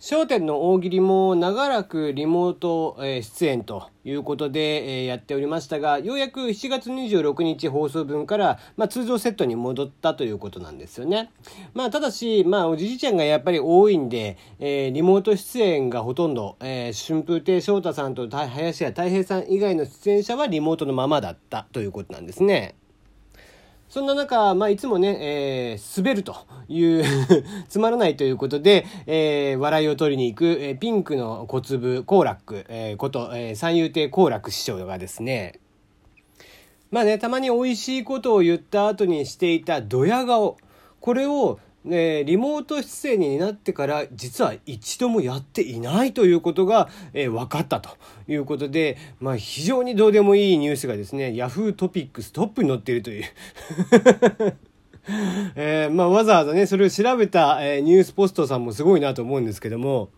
笑点の大喜利も長らくリモート、出演ということで、やっておりましたが、ようやく7月26日放送分から、まあ、通常セットに戻ったということなんですよね。まあ、ただし、まあ、おじいちゃんがやっぱり多いんで、えー、リモート出演がほとんど、えー、春風亭昇太さんと林家太平さん以外の出演者はリモートのままだったということなんですね。そんな中、まあ、いつもね、えー、滑るという つまらないということで、えー、笑いを取りに行く、えー、ピンクの小粒好楽、えー、こと、えー、三遊亭好楽師匠がですね、まあね、たまに美味しいことを言った後にしていたドヤ顔、これをえ、リモート出演になってから実は一度もやっていないということが、えー、分かったということで、まあ、非常にどうでもいいニュースがですね、ヤフートピックストップに載っているという。えー、まあ、わざわざね、それを調べた、えー、ニュースポストさんもすごいなと思うんですけども、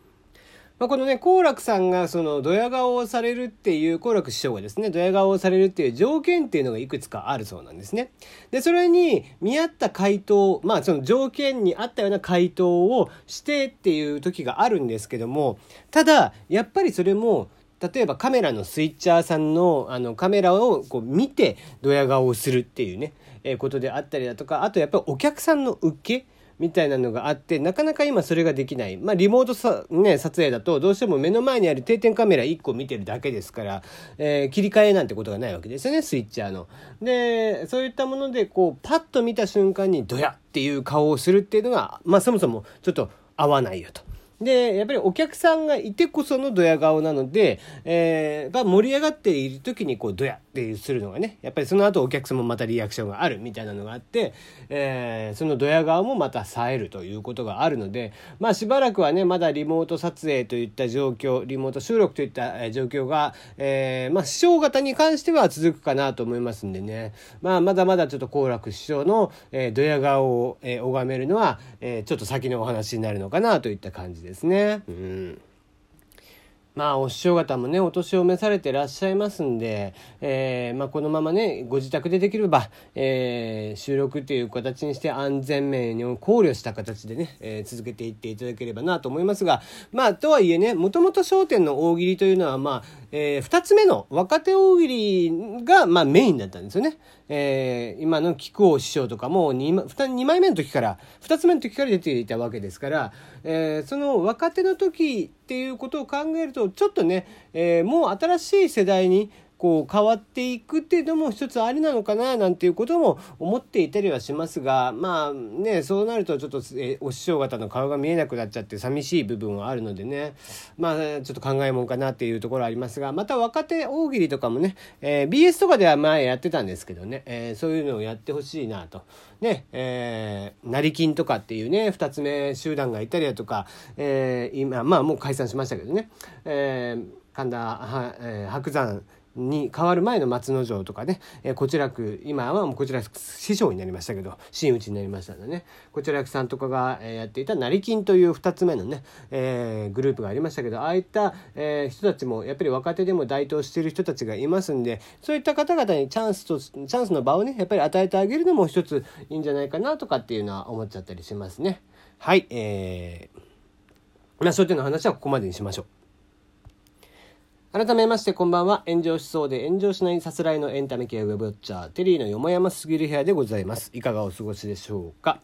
まあ、このね、好楽さんがそのドヤ顔をされるっていう、好楽師匠がですね、ドヤ顔をされるっていう条件っていうのがいくつかあるそうなんですね。で、それに見合った回答、まあその条件に合ったような回答をしてっていう時があるんですけども、ただ、やっぱりそれも、例えばカメラのスイッチャーさんのあのカメラをこう見てドヤ顔をするっていうね、えー、ことであったりだとかあとやっぱりお客さんの受けみたいなのがあってなかなか今それができない、まあ、リモートさ、ね、撮影だとどうしても目の前にある定点カメラ1個見てるだけですから、えー、切り替えなんてことがないわけですよねスイッチャーの。でそういったものでこうパッと見た瞬間にドヤっていう顔をするっていうのが、まあ、そもそもちょっと合わないよと。で、やっぱりお客さんがいてこそのドヤ顔なので、えー、が盛り上がっている時にこうドヤってするのがね、やっぱりその後お客さんもまたリアクションがあるみたいなのがあって、えー、そのドヤ顔もまた冴えるということがあるので、まあしばらくはね、まだリモート撮影といった状況、リモート収録といった状況が、えー、まあ師匠方に関しては続くかなと思いますんでね、まあまだまだちょっと好楽師匠の、えー、ドヤ顔を、えー、拝めるのは、えー、ちょっと先のお話になるのかなといった感じですね。うんまあ、お師匠方もね、お年を召されてらっしゃいますんで、えー、まあ、このままね、ご自宅でできれば、えー、収録っていう形にして安全面を考慮した形でね、えー、続けていっていただければなと思いますが、まあ、とはいえね、もともと焦点の大喜利というのは、まあ、え、二つ目の若手大喜利が、まあ、メインだったんですよね。えー、今の木久扇師匠とかも 2, 2枚目の時から、2つ目の時から出ていたわけですから、えー、その若手の時っていうことを考えると、ちょっとね、えー、もう新しい世代に、こう変わっていくっていうのも一つありなのかななんていうことも思っていたりはしますがまあねそうなるとちょっと、お師匠方の顔が見えなくなっちゃって寂しい部分はあるのでねまあちょっと考えもんかなっていうところありますがまた若手大喜利とかもね、えー、BS とかでは前やってたんですけどね、えー、そういうのをやってほしいなと。ね、えー、成金とかっていうね、二つ目集団がいたりだとか、えー、今、まあもう解散しましたけどね、えー、神田、はえー、白山、に変わる前の松之丞とかね、えー、こちらく今はもうこちら師匠になりましたけど真打ちになりましたのでねこちらくさんとかが、え、やっていた成金という2つ目のね、えー、グループがありましたけどああいった、えー、人たちもやっぱり若手でも台頭している人たちがいますんでそういった方々にチャンスとチャンスの場をねやっぱり与えてあげるのも一ついいんじゃないかなとかっていうのは思っちゃったりしますね。はいえーまあ、そういうの話はここまでにしましょう。改めましてこんばんは。炎上しそうで炎上しないさすらいのエンタメ系ウェブウォッチャー、テリーのよもやますぎる部屋でございます。いかがお過ごしでしょうか？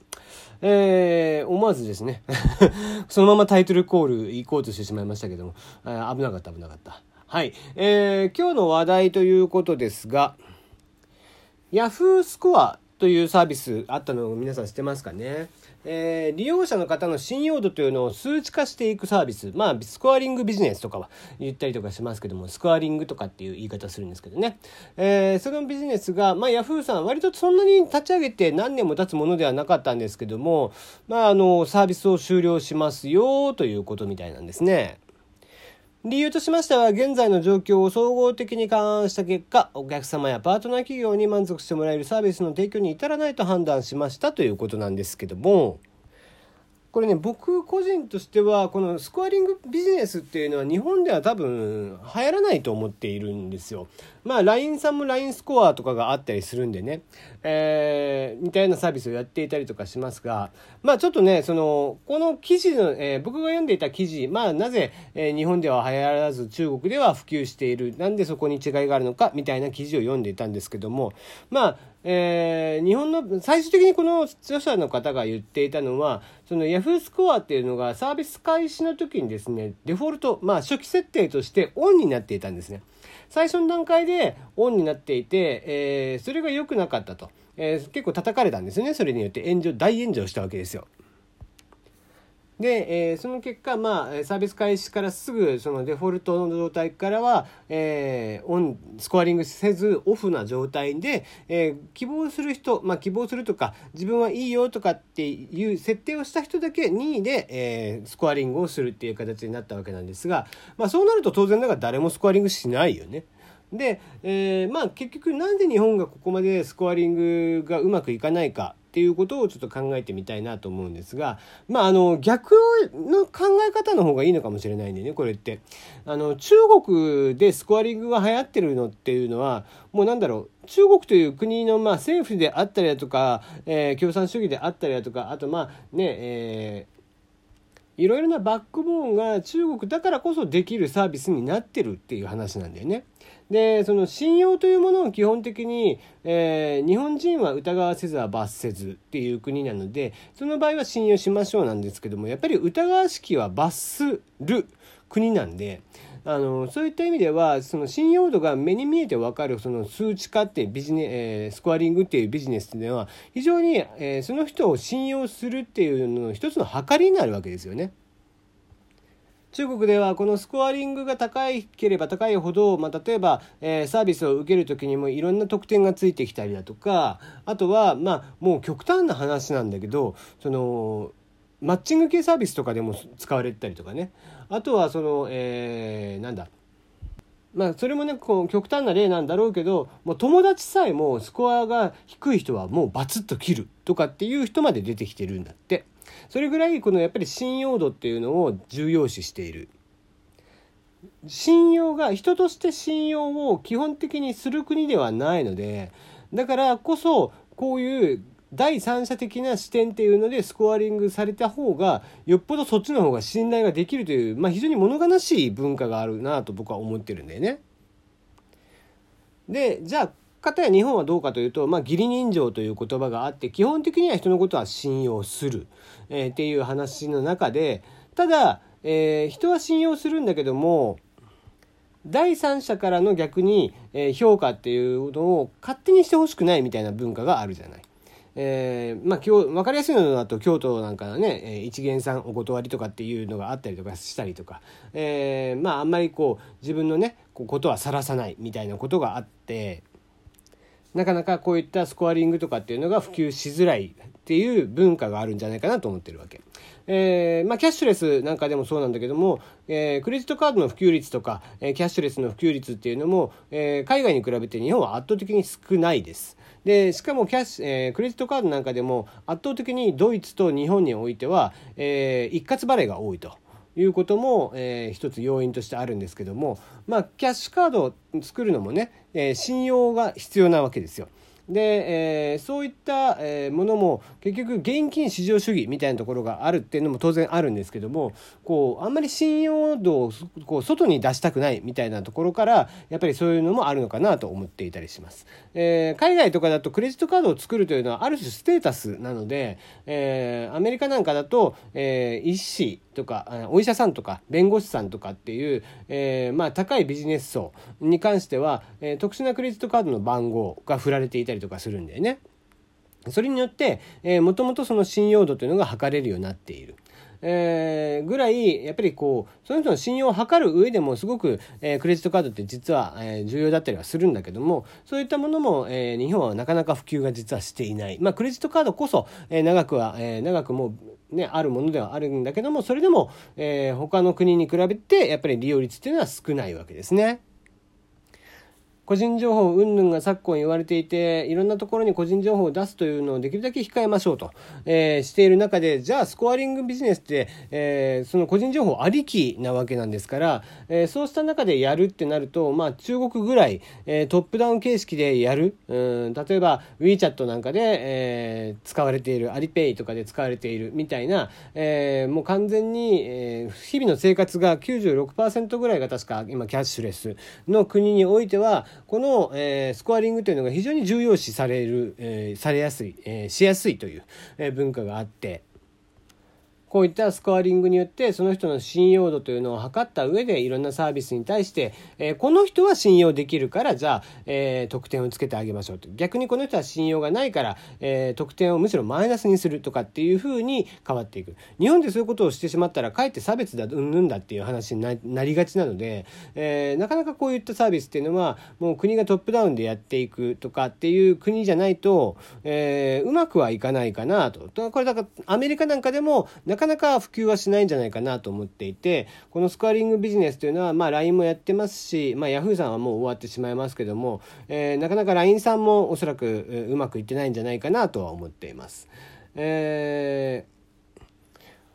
えー、思わずですね、そのままタイトルコール行こうとしてしまいましたけども、危なかった危なかった。はい。えー、今日の話題ということですが、ヤフースコアというサービスあったのを皆さん知ってますかね？えー、利用者の方の信用度というのを数値化していくサービス。まあ、スコアリングビジネスとかは言ったりとかしますけども、スコアリングとかっていう言い方するんですけどね。えー、そのビジネスが、まあ、ヤフーさん割とそんなに立ち上げて何年も経つものではなかったんですけども、まあ、あの、サービスを終了しますよということみたいなんですね。理由としましては、現在の状況を総合的に勘案した結果、お客様やパートナー企業に満足してもらえるサービスの提供に至らないと判断しましたということなんですけども、これね僕個人としてはこのスコアリングビジネスっていうのは日本では多分流行らないと思っているんですよ。まあ LINE さんも LINE スコアとかがあったりするんでね、えー、似たようなサービスをやっていたりとかしますがまあちょっとねそのこの記事の、えー、僕が読んでいた記事まあなぜ、えー、日本では流行らず中国では普及しているなんでそこに違いがあるのかみたいな記事を読んでいたんですけどもまあえー、日本の最終的にこの著者の方が言っていたのはその Yahoo スコアっていうのがサービス開始の時にですねデフォルトまあ初期設定としてオンになっていたんですね。最初の段階でオンになっていて、えー、それが良くなかったと、えー、結構叩かれたんですよね。それによって炎上大炎上したわけですよ。で、えー、その結果、まあ、サービス開始からすぐそのデフォルトの状態からは、えー、オンスコアリングせずオフな状態で、えー、希望する人、まあ、希望するとか自分はいいよとかっていう設定をした人だけ任意で、えー、スコアリングをするっていう形になったわけなんですが、まあ、そうなると当然ながら誰もスコアリングしないよね。で、えー、まあ結局なんで日本がここまでスコアリングがうまくいかないかっていうことをちょっと考えてみたいなと思うんですがまああの逆の考え方の方がいいのかもしれないんでねこれってあの中国でスコアリングが流行ってるのっていうのはもうなんだろう中国という国のまあ政府であったりだとか、えー、共産主義であったりだとかあとまあねえーいろいろなバックボーンが中国だからこそできるサービスになってるっていう話なんだよね。でその信用というものを基本的に、えー、日本人は疑わせずは罰せずっていう国なのでその場合は信用しましょうなんですけどもやっぱり疑わしきは罰する国なんであのそういった意味ではその信用度が目に見えて分かるその数値化ってビジネ、えー、スコアリングっていうビジネスっていうのは非常に、えー、その人を信用するっていうのの一つの計りになるわけですよね。中国ではこのスコアリングが高いければ高いほど、まあ、例えば、えー、サービスを受ける時にもいろんな特典がついてきたりだとかあとはまあもう極端な話なんだけどそのマッチング系サービスとかでも使われてたりとかねあとはその、えー、なんだまあそれもねこう極端な例なんだろうけどもう友達さえもスコアが低い人はもうバツッと切るとかっていう人まで出てきてるんだって。それぐらいこのやっぱり信用度っていうのを重要視している信用が人として信用を基本的にする国ではないのでだからこそこういう第三者的な視点っていうのでスコアリングされた方がよっぽどそっちの方が信頼ができるという、まあ、非常に物悲しい文化があるなと僕は思ってるんだよね。でじゃあ方や日本はどうかというと、まあ、義理人情という言葉があって基本的には人のことは信用する、えー、っていう話の中でただ、えー、人は信用するんだけども第三者からの逆に、えー、評価っていうのを勝手にしてほしくないみたいな文化があるじゃない。えー、まあ今日分かりやすいのだと京都なんかはね、えー、一元さんお断りとかっていうのがあったりとかしたりとか、えー、まああんまりこう自分のねことはさらさないみたいなことがあってなかなかこういったスコアリングとかっていうのが普及しづらいっていう文化があるんじゃないかなと思ってるわけ。えー、まあ、キャッシュレスなんかでもそうなんだけども、えー、クレジットカードの普及率とか、えー、キャッシュレスの普及率っていうのも、え海外に比べて日本は圧倒的に少ないです。でしかもキャッシュ、えクレジットカードなんかでも圧倒的にドイツと日本においては、え一括払いが多いと。いうことも、えー、一つ要因としてあるんですけども、まあ、キャッシュカードを作るのもね、え、信用が必要なわけですよ。で、えー、そういった、えー、ものも結局現金市場主義みたいなところがあるっていうのも当然あるんですけどもこうあんまり信用度をこう外に出したくないみたいなところからやっぱりそういうのもあるのかなと思っていたりします。えー、海外とかだとクレジットカードを作るというのはある種ステータスなので、えー、アメリカなんかだと、えー、医師とかお医者さんとか弁護士さんとかっていう、えー、まあ高いビジネス層に関しては、えー、特殊なクレジットカードの番号が振られていたりとかするんだよね。それによって、えー、もともとその信用度というのが測れるようになっている。えー、ぐらいやっぱりこうその人の信用を図る上でもすごく、えー、クレジットカードって実は、えー、重要だったりはするんだけどもそういったものも、え、日本はなかなか普及が実はしていない、まあ、クレジットカードこそ、え、長くは、え、長くもう、ね、あるものではあるんだけどもそれでも、えー、他の国に比べてやっぱり利用率っていうのは少ないわけですね。個人情報云々が昨今言われていていろんなところに個人情報を出すというのをできるだけ控えましょうと、えー、している中でじゃあスコアリングビジネスって、えー、その個人情報ありきなわけなんですから、えー、そうした中でやるってなると、まあ、中国ぐらい、えー、トップダウン形式でやる。うん例えば WeChat なんかで、えー、使われているアリペイとかで使われているみたいな、えー、もう完全に、えー、日々の生活が96%ぐらいが確か今キャッシュレスの国においてはこの、えー、スコアリングというのが非常に重要視される、えー、されやすい、えー、しやすいという、えー、文化があって。こういったスコアリングによってその人の信用度というのを測った上でいろんなサービスに対して、えー、この人は信用できるからじゃあ、えー、得点をつけてあげましょうと。逆にこの人は信用がないから、えー、得点をむしろマイナスにするとかっていうふうに変わっていく。日本でそういうことをしてしまったらかえって差別だうんぬんだっていう話になりがちなので、えー、なかなかこういったサービスっていうのはもう国がトップダウンでやっていくとかっていう国じゃないと、えー、うまくはいかないかなと。これだからアメリカなんかでもなかなか普及はしないんじゃないかなと思っていてこのスコアリングビジネスというのは、まあ、LINE もやってますし、まあ、Yahoo さんはもう終わってしまいますけども、えー、なかなか LINE さんもおそらくうまくいってないんじゃないかなとは思っています。えー、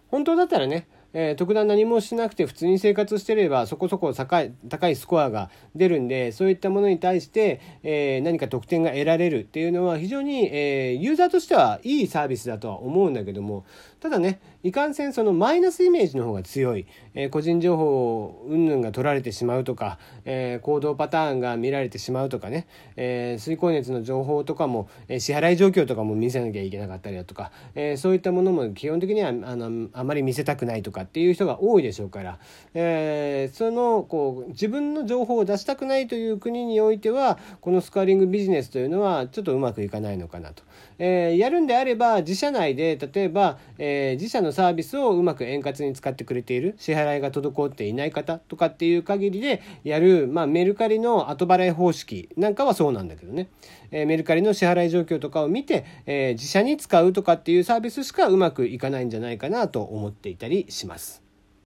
本当だったらねえー、特段何もしなくて普通に生活してればそこそこ高い高いスコアが出るんでそういったものに対して、えー、何か得点が得られるっていうのは非常に、えー、ユーザーとしてはいいサービスだとは思うんだけどもただねいかんせんそのマイナスイメージの方が強い、えー、個人情報を云々が取られてしまうとか、えー、行動パターンが見られてしまうとかね、えー、水耕熱の情報とかも、え、支払い状況とかも見せなきゃいけなかったりだとか、え、そういったものも基本的にはあのあまり見せたくないとかっていう人が多いでしょうから、えー、そのこう自分の情報を出したくないという国においてはこのスコアリングビジネスというのはちょっとうまくいかないのかなと。え、やるんであれば自社内で例えば、えー、自社のサービスをうまく円滑に使ってくれている支払いが滞っていない方とかっていう限りでやる、まあ、メルカリの後払い方式なんかはそうなんだけどね、えー、メルカリの支払い状況とかを見て、え自社に使うとかっていうサービスしかうまくいかないんじゃないかなと思っていたりします。